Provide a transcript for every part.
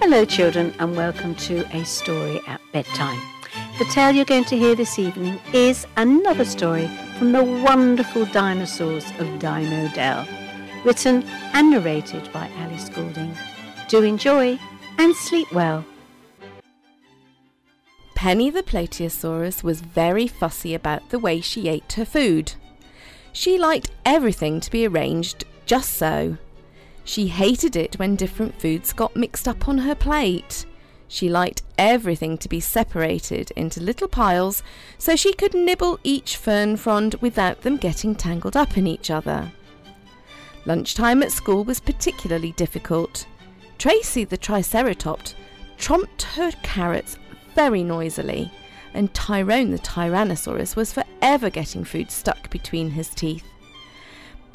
Hello, children, and welcome to A Story at Bedtime. The tale you're going to hear this evening is another story from the wonderful dinosaurs of Dino Dell, written and narrated by Alice Goulding. Do enjoy and sleep well. Penny the Plateosaurus was very fussy about the way she ate her food. She liked everything to be arranged just so. She hated it when different foods got mixed up on her plate. She liked everything to be separated into little piles so she could nibble each fern frond without them getting tangled up in each other. Lunchtime at school was particularly difficult. Tracy the Triceratops tromped her carrots very noisily, and Tyrone the Tyrannosaurus was forever getting food stuck between his teeth.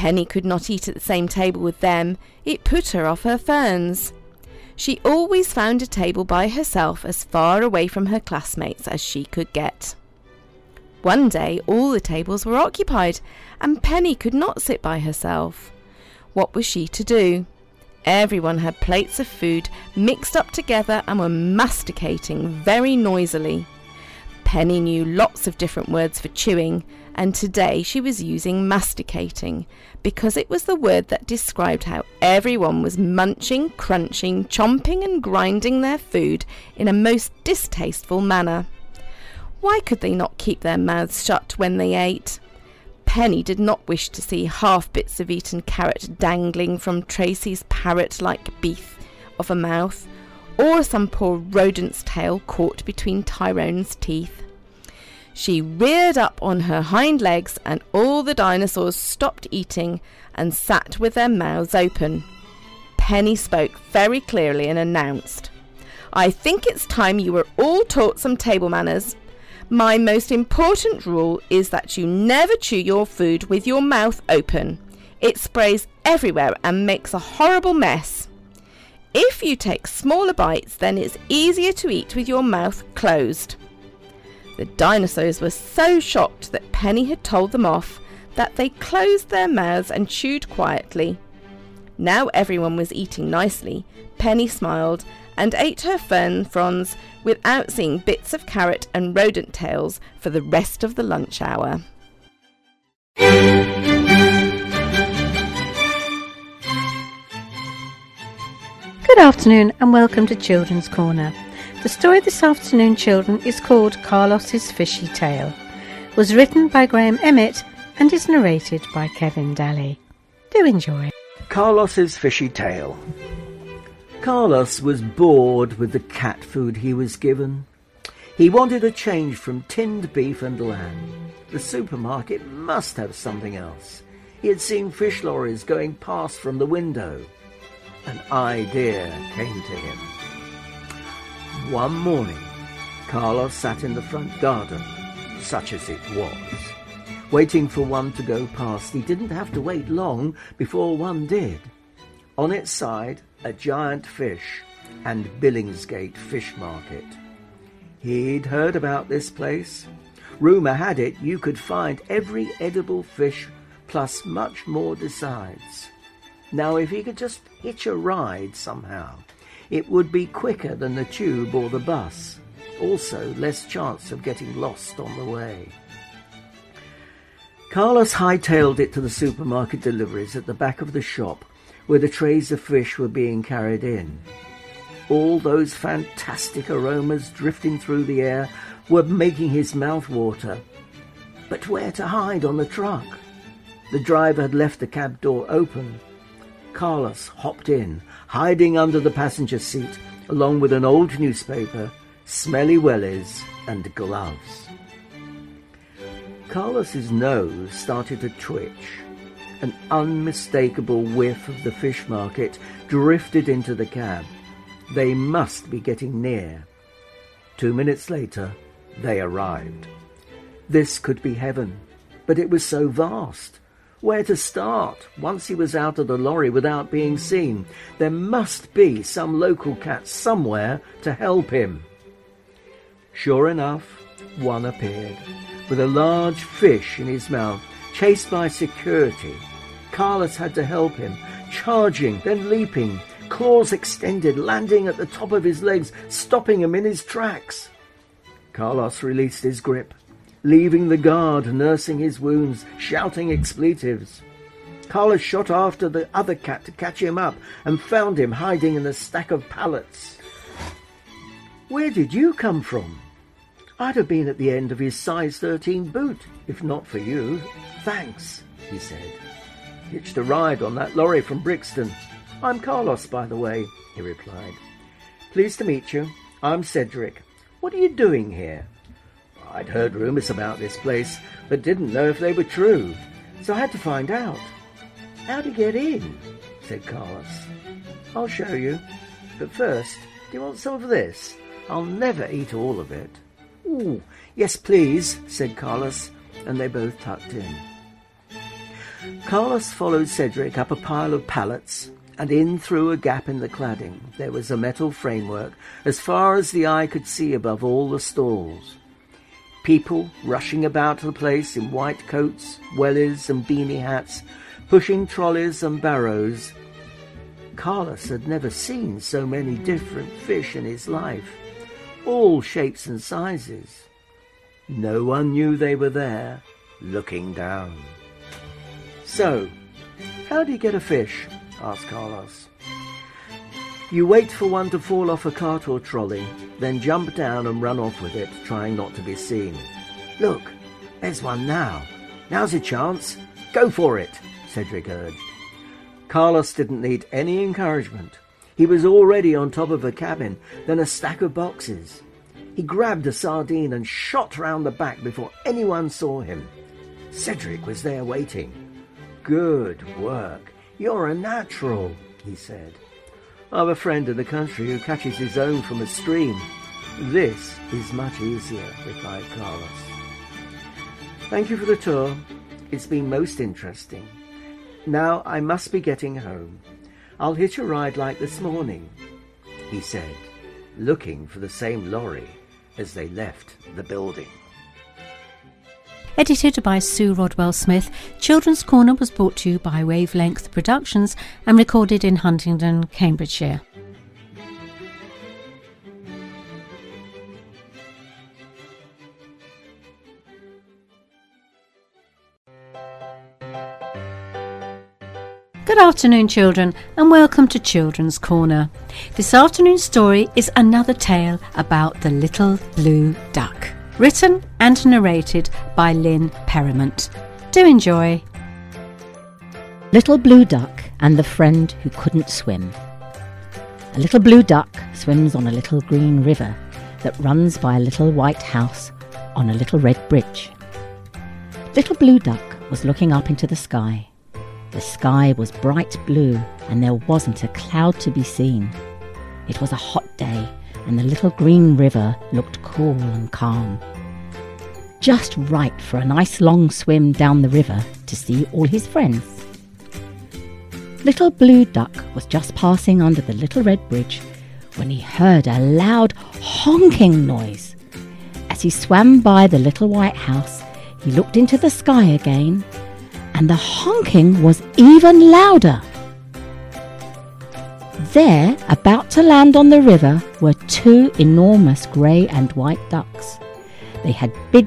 Penny could not eat at the same table with them. It put her off her ferns. She always found a table by herself as far away from her classmates as she could get. One day all the tables were occupied, and Penny could not sit by herself. What was she to do? Everyone had plates of food mixed up together and were masticating very noisily. Penny knew lots of different words for chewing, and today she was using masticating because it was the word that described how everyone was munching, crunching, chomping, and grinding their food in a most distasteful manner. Why could they not keep their mouths shut when they ate? Penny did not wish to see half bits of eaten carrot dangling from Tracy's parrot like beak of a mouth, or some poor rodent's tail caught between Tyrone's teeth. She reared up on her hind legs, and all the dinosaurs stopped eating and sat with their mouths open. Penny spoke very clearly and announced, I think it's time you were all taught some table manners. My most important rule is that you never chew your food with your mouth open. It sprays everywhere and makes a horrible mess. If you take smaller bites, then it's easier to eat with your mouth closed. The dinosaurs were so shocked that Penny had told them off that they closed their mouths and chewed quietly. Now everyone was eating nicely. Penny smiled and ate her fern fronds without seeing bits of carrot and rodent tails for the rest of the lunch hour. Good afternoon, and welcome to Children's Corner. The story this afternoon, children, is called Carlos's Fishy Tale. Was written by Graham Emmett and is narrated by Kevin Daly. Do enjoy. Carlos's Fishy Tale. Carlos was bored with the cat food he was given. He wanted a change from tinned beef and lamb. The supermarket must have something else. He had seen fish lorries going past from the window an idea came to him. One morning, Carlos sat in the front garden, such as it was, waiting for one to go past. He didn't have to wait long before one did. On its side, a giant fish and Billingsgate Fish Market. He'd heard about this place. Rumour had it you could find every edible fish plus much more besides. Now, if he could just hitch a ride somehow, it would be quicker than the tube or the bus. Also, less chance of getting lost on the way. Carlos hightailed it to the supermarket deliveries at the back of the shop where the trays of fish were being carried in. All those fantastic aromas drifting through the air were making his mouth water. But where to hide on the truck? The driver had left the cab door open Carlos hopped in, hiding under the passenger seat, along with an old newspaper, smelly wellies, and gloves. Carlos's nose started to twitch. An unmistakable whiff of the fish market drifted into the cab. They must be getting near. Two minutes later, they arrived. This could be heaven, but it was so vast where to start once he was out of the lorry without being seen. There must be some local cat somewhere to help him. Sure enough, one appeared, with a large fish in his mouth, chased by security. Carlos had to help him, charging, then leaping, claws extended, landing at the top of his legs, stopping him in his tracks. Carlos released his grip, leaving the guard nursing his wounds, shouting expletives. Carlos shot after the other cat to catch him up and found him hiding in a stack of pallets. Where did you come from? I'd have been at the end of his size 13 boot, if not for you. Thanks, he said. Hitched a ride on that lorry from Brixton. I'm Carlos, by the way, he replied. Pleased to meet you. I'm Cedric. What are you doing here? I'd heard rumours about this place, but didn't know if they were true, so I had to find out. How'd you get in? said Carlos. I'll show you. But first, do you want some of this? I'll never eat all of it. Ooh, yes, please, said Carlos, and they both tucked in. Carlos followed Cedric up a pile of pallets and in through a gap in the cladding. There was a metal framework as far as the eye could see above all the stalls. People rushing about the place in white coats, wellies and beanie hats, pushing trolleys and barrows. Carlos had never seen so many different fish in his life, all shapes and sizes. No one knew they were there, looking down. So, how do you get a fish? asked Carlos. You wait for one to fall off a cart or trolley, then jump down and run off with it, trying not to be seen. Look, there's one now. Now's your chance. Go for it, Cedric urged. Carlos didn't need any encouragement. He was already on top of a cabin, then a stack of boxes. He grabbed a sardine and shot round the back before anyone saw him. Cedric was there waiting. Good work. You're a natural, he said. I've a friend in the country who catches his own from a stream. This is much easier, replied Carlos. Thank you for the tour. It's been most interesting. Now I must be getting home. I'll hitch a ride like this morning, he said, looking for the same lorry as they left the building. Edited by Sue Rodwell Smith, Children's Corner was brought to you by Wavelength Productions and recorded in Huntingdon, Cambridgeshire. Good afternoon, children, and welcome to Children's Corner. This afternoon's story is another tale about the little blue duck. Written and narrated by Lyn Perryment. Do enjoy. Little Blue Duck and the Friend Who Couldn't Swim. A little blue duck swims on a little green river that runs by a little white house on a little red bridge. Little Blue Duck was looking up into the sky. The sky was bright blue and there wasn't a cloud to be seen. It was a hot day and the little green river looked cool and calm. Just right for a nice long swim down the river to see all his friends. Little Blue Duck was just passing under the little red bridge when he heard a loud honking noise. As he swam by the little white house, he looked into the sky again, and the honking was even louder. There, about to land on the river, were two enormous grey and white ducks. They had big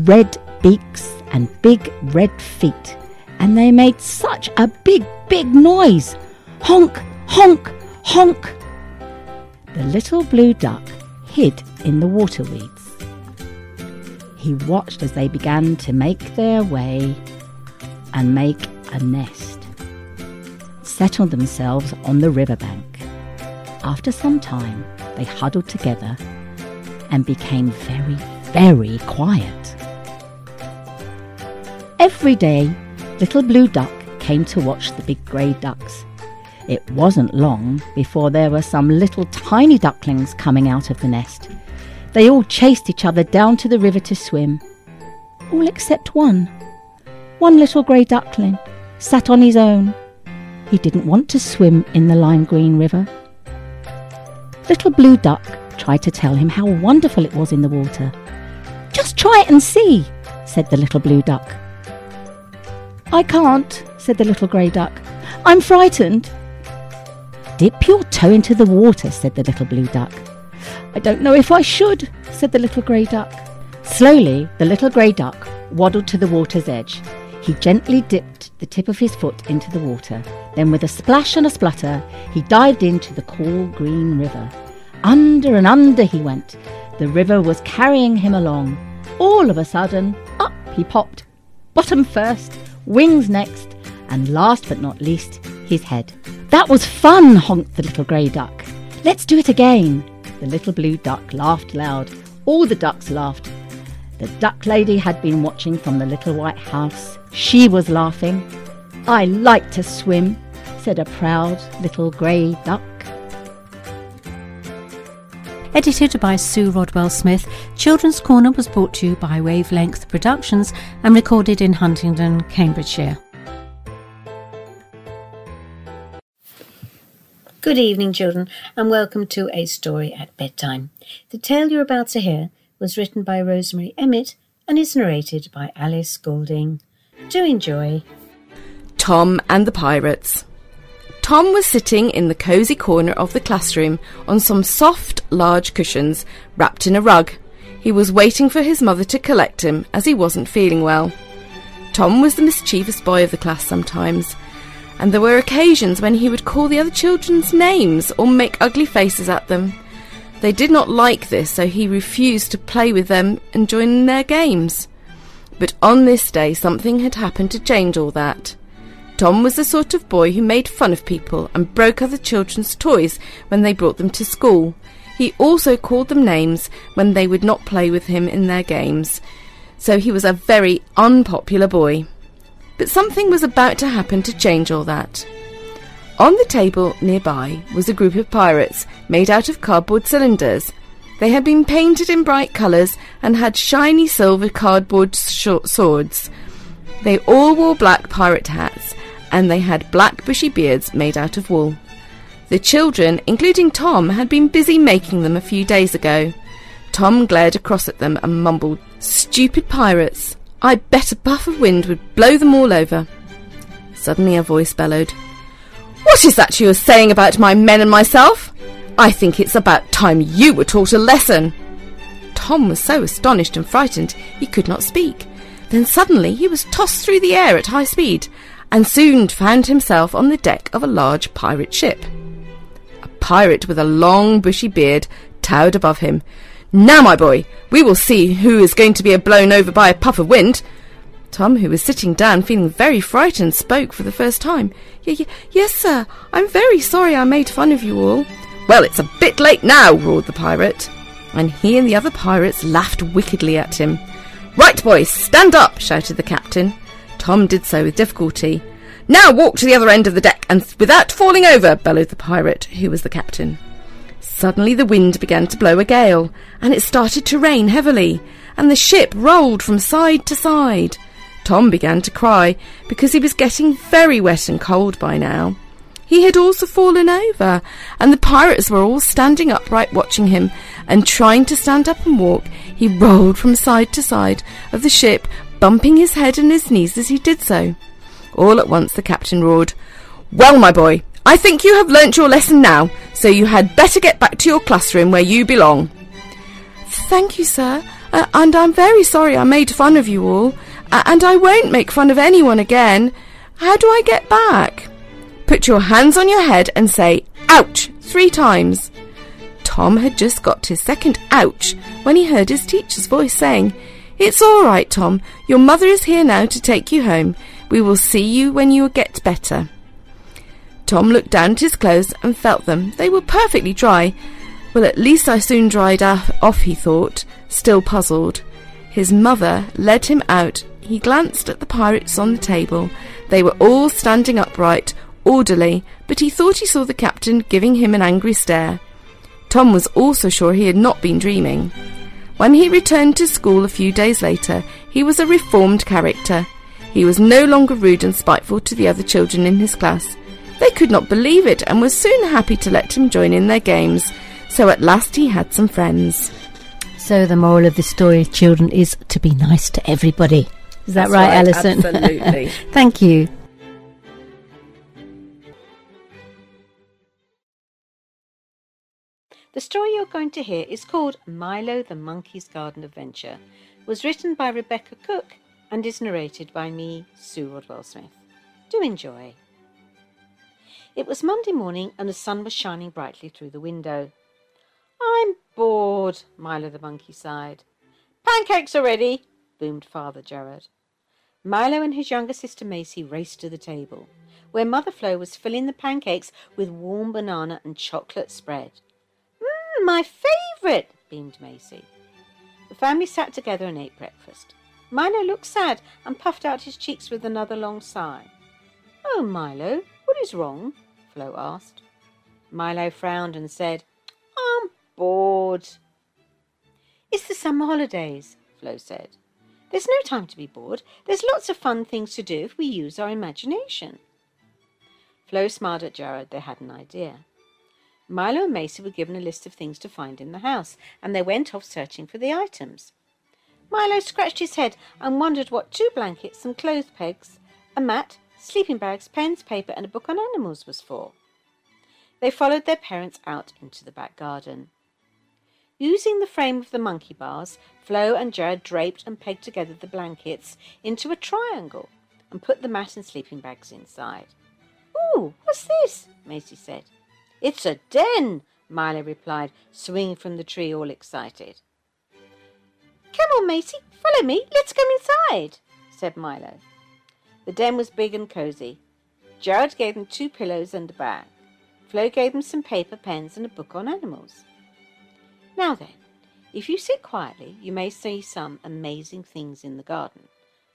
red beaks and big red feet, and they made such a big, big noise. Honk, honk, honk. The little blue duck hid in the water weeds. He watched as they began to make their way and make a nest settled themselves on the riverbank. After some time, they huddled together and became very, very quiet. Every day, Little Blue Duck came to watch the big grey ducks. It wasn't long before there were some little tiny ducklings coming out of the nest. They all chased each other down to the river to swim. All except one. One little grey duckling sat on his own he didn't want to swim in the lime green river. Little Blue Duck tried to tell him how wonderful it was in the water. Just try it and see, said the little Blue Duck. I can't, said the little grey duck. I'm frightened. Dip your toe into the water, said the little blue duck. I don't know if I should, said the little grey duck. Slowly, the little grey duck waddled to the water's edge. He gently dipped the tip of his foot into the water. Then, with a splash and a splutter, he dived into the cool green river. Under and under he went. The river was carrying him along. All of a sudden, up he popped. Bottom first, wings next, and last but not least, his head. That was fun, honked the little grey duck. Let's do it again. The little blue duck laughed loud. All the ducks laughed. The duck lady had been watching from the little white house. She was laughing. I like to swim, said a proud little grey duck. Edited by Sue Rodwell Smith, Children's Corner was brought to you by Wavelength Productions and recorded in Huntingdon, Cambridgeshire. Good evening, children, and welcome to A Story at Bedtime. The tale you're about to hear was written by Rosemary Emmett and is narrated by Alice Goulding. Do enjoy. Tom and the Pirates. Tom was sitting in the cosy corner of the classroom on some soft, large cushions wrapped in a rug. He was waiting for his mother to collect him as he wasn't feeling well. Tom was the mischievous boy of the class sometimes, and there were occasions when he would call the other children's names or make ugly faces at them. They did not like this, so he refused to play with them and join in their games. But on this day, something had happened to change all that. Tom was the sort of boy who made fun of people and broke other children's toys when they brought them to school. He also called them names when they would not play with him in their games. So he was a very unpopular boy. But something was about to happen to change all that. On the table nearby was a group of pirates made out of cardboard cylinders. They had been painted in bright colours and had shiny silver cardboard short swords. They all wore black pirate hats and they had black bushy beards made out of wool. The children, including Tom, had been busy making them a few days ago. Tom glared across at them and mumbled, Stupid pirates! I bet a puff of wind would blow them all over. Suddenly a voice bellowed, what is that you are saying about my men and myself? I think it's about time you were taught a lesson. Tom was so astonished and frightened he could not speak. Then suddenly he was tossed through the air at high speed and soon found himself on the deck of a large pirate ship. A pirate with a long bushy beard towered above him. Now, my boy, we will see who is going to be blown over by a puff of wind. Tom, who was sitting down feeling very frightened, spoke for the first time. Y- y- yes, sir. I'm very sorry I made fun of you all. Well, it's a bit late now, roared the pirate. And he and the other pirates laughed wickedly at him. Right, boys, stand up, shouted the captain. Tom did so with difficulty. Now walk to the other end of the deck, and without falling over, bellowed the pirate, who was the captain. Suddenly the wind began to blow a gale, and it started to rain heavily, and the ship rolled from side to side. Tom began to cry because he was getting very wet and cold by now. He had also fallen over, and the pirates were all standing upright watching him, and trying to stand up and walk, he rolled from side to side of the ship, bumping his head and his knees as he did so. All at once the captain roared, Well, my boy, I think you have learnt your lesson now, so you had better get back to your classroom where you belong. Thank you, sir, uh, and I'm very sorry I made fun of you all and I won't make fun of anyone again. How do I get back? Put your hands on your head and say, ouch, three times. Tom had just got his second ouch when he heard his teacher's voice saying, It's all right, Tom. Your mother is here now to take you home. We will see you when you get better. Tom looked down at his clothes and felt them. They were perfectly dry. Well, at least I soon dried off, he thought, still puzzled. His mother led him out he glanced at the pirates on the table. They were all standing upright, orderly, but he thought he saw the captain giving him an angry stare. Tom was also sure he had not been dreaming. When he returned to school a few days later, he was a reformed character. He was no longer rude and spiteful to the other children in his class. They could not believe it and were soon happy to let him join in their games. So at last he had some friends. So the moral of this story, children, is to be nice to everybody. Is that right, right, Alison? Absolutely. Thank you. The story you're going to hear is called Mylo the Monkey's Garden Adventure, was written by Rebecca Cook and is narrated by me, Sue Rodwell Smith. Do enjoy. It was Monday morning and the sun was shining brightly through the window. I'm bored, Mylo the monkey sighed. Pancakes are ready, boomed Father Jared. Mylo and his younger sister Macy raced to the table, where Mother Flo was filling the pancakes with warm banana and chocolate spread. Mmm, my favourite, beamed Macy. The family sat together and ate breakfast. Mylo looked sad and puffed out his cheeks with another long sigh. Oh, Mylo, what is wrong? Flo asked. Mylo frowned and said, I'm bored. It's the summer holidays, Flo said. There's no time to be bored. There's lots of fun things to do if we use our imagination. Flo smiled at Jared. They had an idea. Mylo and Macy were given a list of things to find in the house, and they went off searching for the items. Mylo scratched his head and wondered what two blankets, some clothes pegs, a mat, sleeping bags, pens, paper, and a book on animals was for. They followed their parents out into the back garden. Using the frame of the monkey bars, Flo and Jared draped and pegged together the blankets into a triangle and put the mat and sleeping bags inside. Ooh, what's this? Macy said. It's a den, Mylo replied, swinging from the tree all excited. Come on, Macy, follow me. Let's go inside, said Mylo. The den was big and cosy. Jared gave them two pillows and a bag. Flo gave them some paper, pens, and a book on animals. Now then, if you sit quietly, you may see some amazing things in the garden.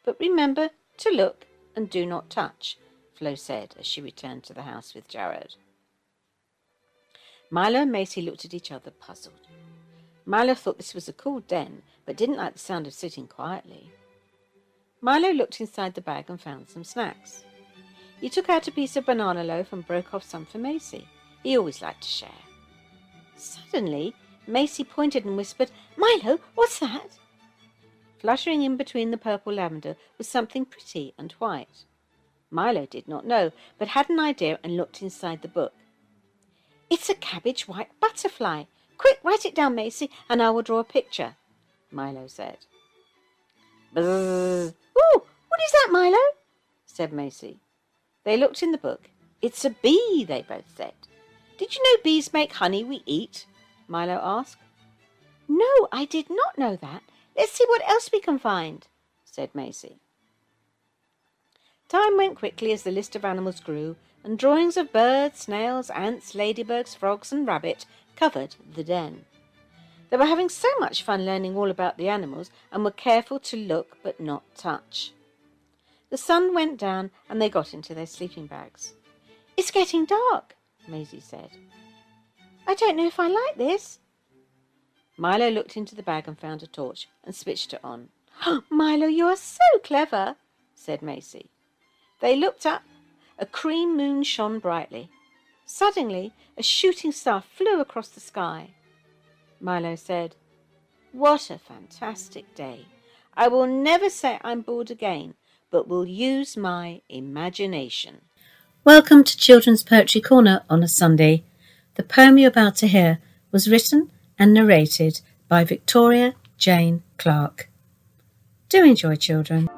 But remember to look and do not touch, Flo said as she returned to the house with Jared. Mylo and Macy looked at each other, puzzled. Mylo thought this was a cool den, but didn't like the sound of sitting quietly. Mylo looked inside the bag and found some snacks. He took out a piece of banana loaf and broke off some for Macy. He always liked to share. Suddenly, Macy pointed and whispered, Mylo, what's that? Fluttering in between the purple lavender was something pretty and white. Mylo did not know, but had an idea and looked inside the book. It's a cabbage white butterfly. Quick, write it down, Macy, and I will draw a picture, Mylo said. Bzzz. Ooh, what is that, Mylo? said Macy. They looked in the book. It's a bee, they both said. Did you know bees make honey we eat? Mylo asked. No, I did not know that. Let's see what else we can find, said Maisie. Time went quickly as the list of animals grew, and drawings of birds, snails, ants, ladybugs, frogs, and rabbit covered the den. They were having so much fun learning all about the animals and were careful to look but not touch. The sun went down and they got into their sleeping bags. It's getting dark, Maisie said. I don't know if I like this. Mylo looked into the bag and found a torch and switched it on. Oh, Mylo, you are so clever, said Macy. They looked up. A cream moon shone brightly. Suddenly, a shooting star flew across the sky. Mylo said, What a fantastic day. I will never say I'm bored again, but will use my imagination. Welcome to Children's Poetry Corner on a Sunday. The poem you're about to hear was written and narrated by Victoria Jane Clark. Do enjoy, children.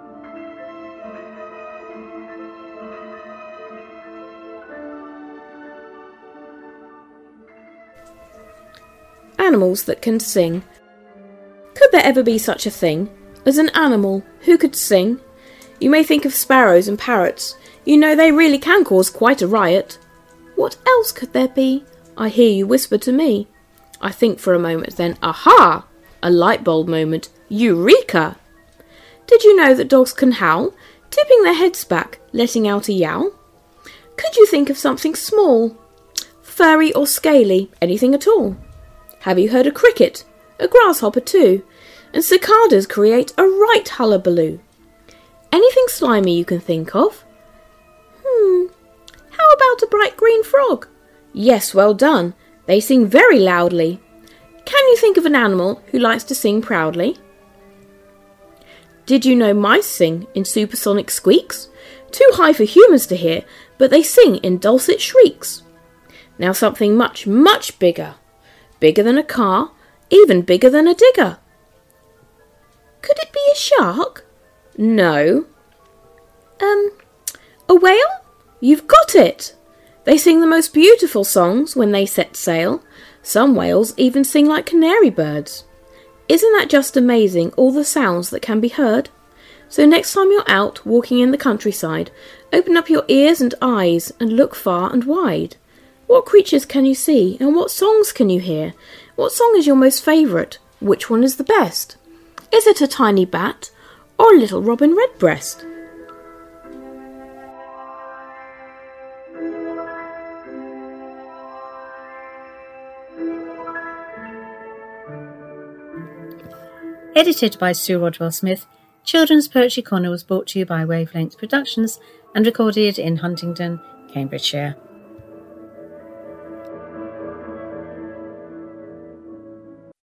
Animals that can sing. Could there ever be such a thing as an animal who could sing? You may think of sparrows and parrots. You know they really can cause quite a riot. What else could there be? I hear you whisper to me. I think for a moment, then, aha! A light bulb moment. Eureka! Did you know that dogs can howl, tipping their heads back, letting out a yowl? Could you think of something small? Furry or scaly, anything at all? Have you heard a cricket? A grasshopper too? And cicadas create a right hullabaloo. Anything slimy you can think of? Hmm, how about a bright green frog? Yes, well done. They sing very loudly. Can you think of an animal who likes to sing proudly? Did you know mice sing in supersonic squeaks? Too high for humans to hear, but they sing in dulcet shrieks. Now something much, much bigger. bigger than a car, even bigger than a digger. Could it be a shark? No. Um, a whale? You've got it! They sing the most beautiful songs when they set sail. Some whales even sing like canary birds. Isn't that just amazing, all the sounds that can be heard? So next time you're out walking in the countryside, open up your ears and eyes and look far and wide. What creatures can you see and what songs can you hear? What song is your most favourite? Which one is the best? Is it a tiny bat or a little robin redbreast? Edited by Sue Rodwell Smith, Children's Poetry Corner was brought to you by Wavelength Productions and recorded in Huntingdon, Cambridgeshire.